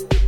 you.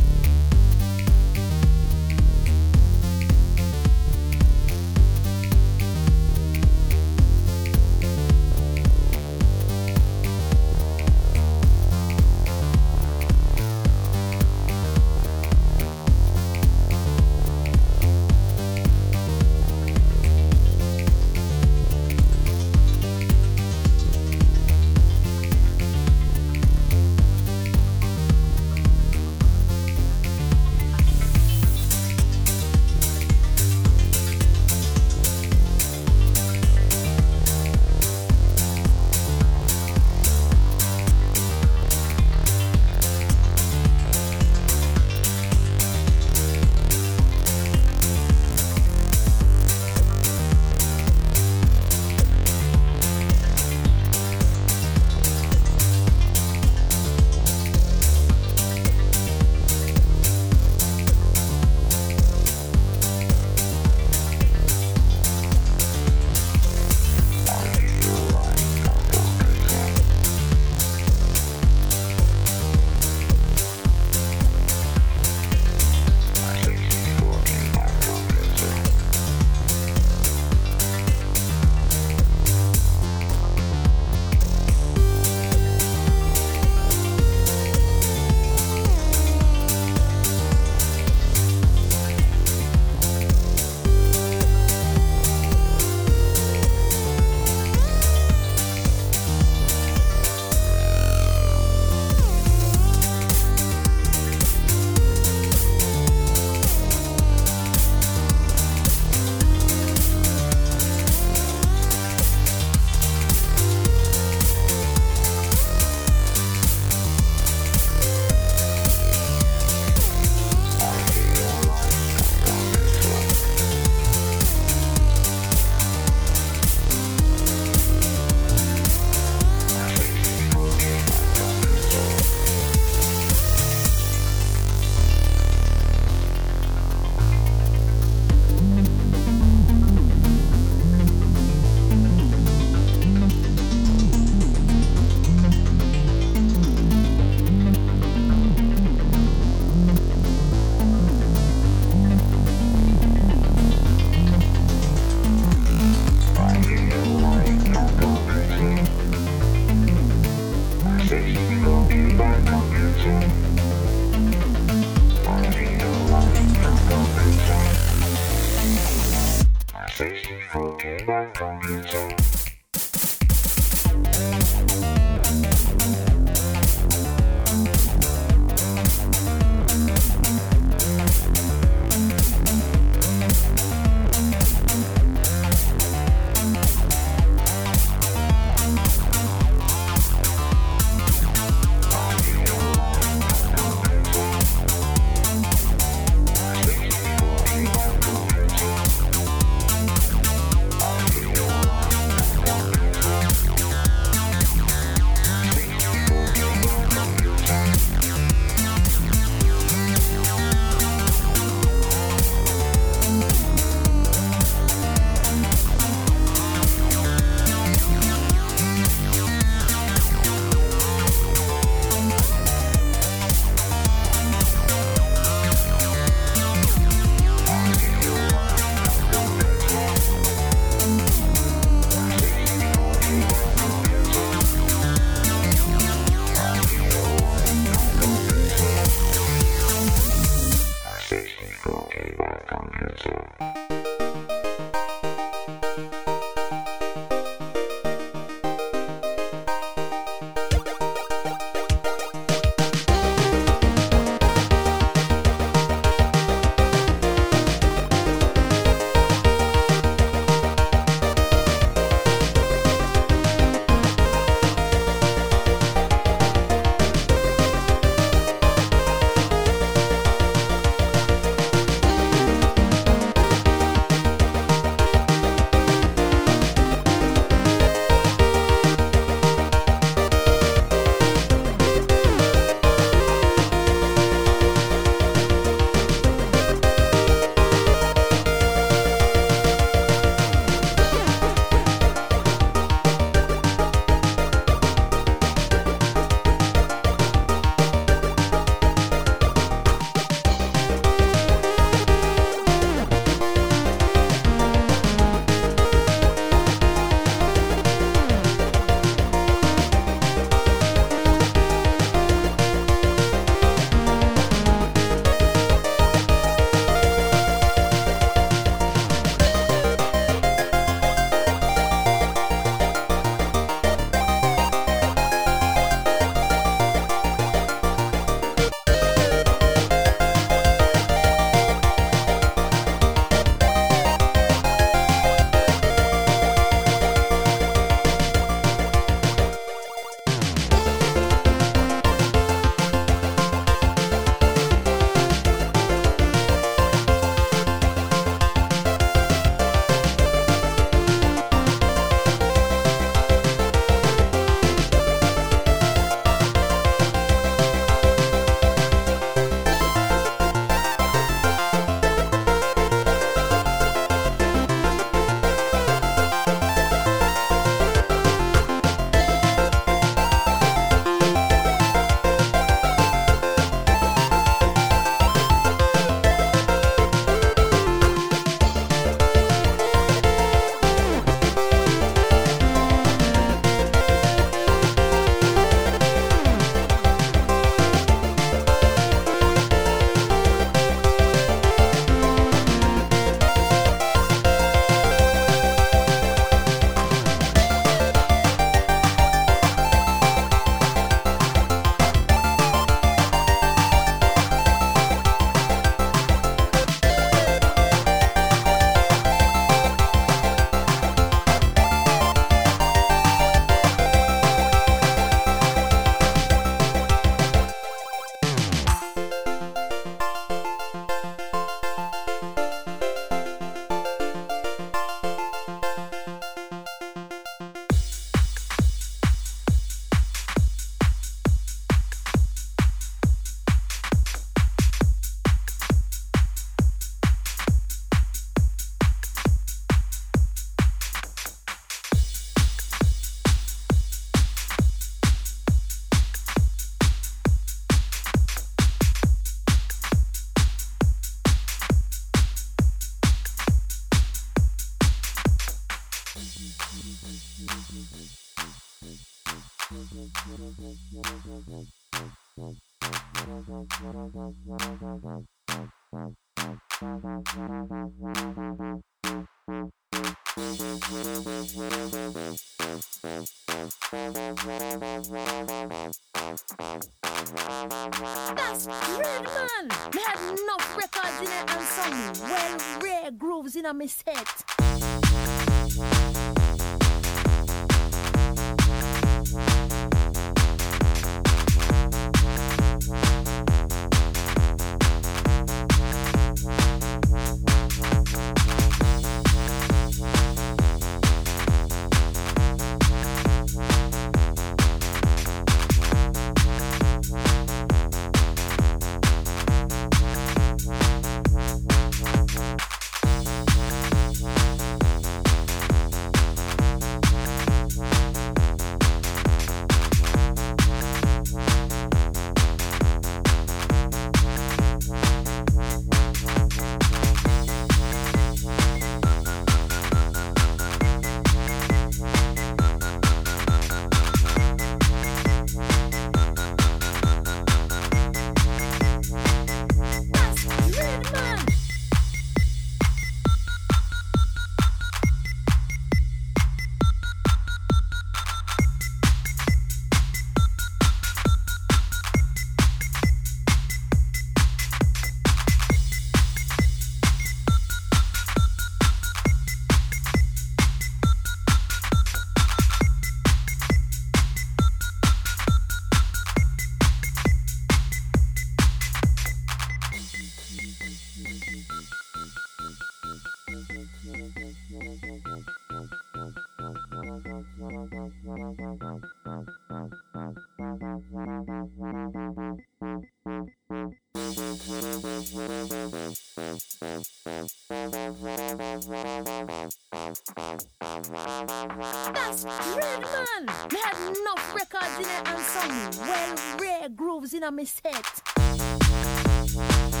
Grooves in a.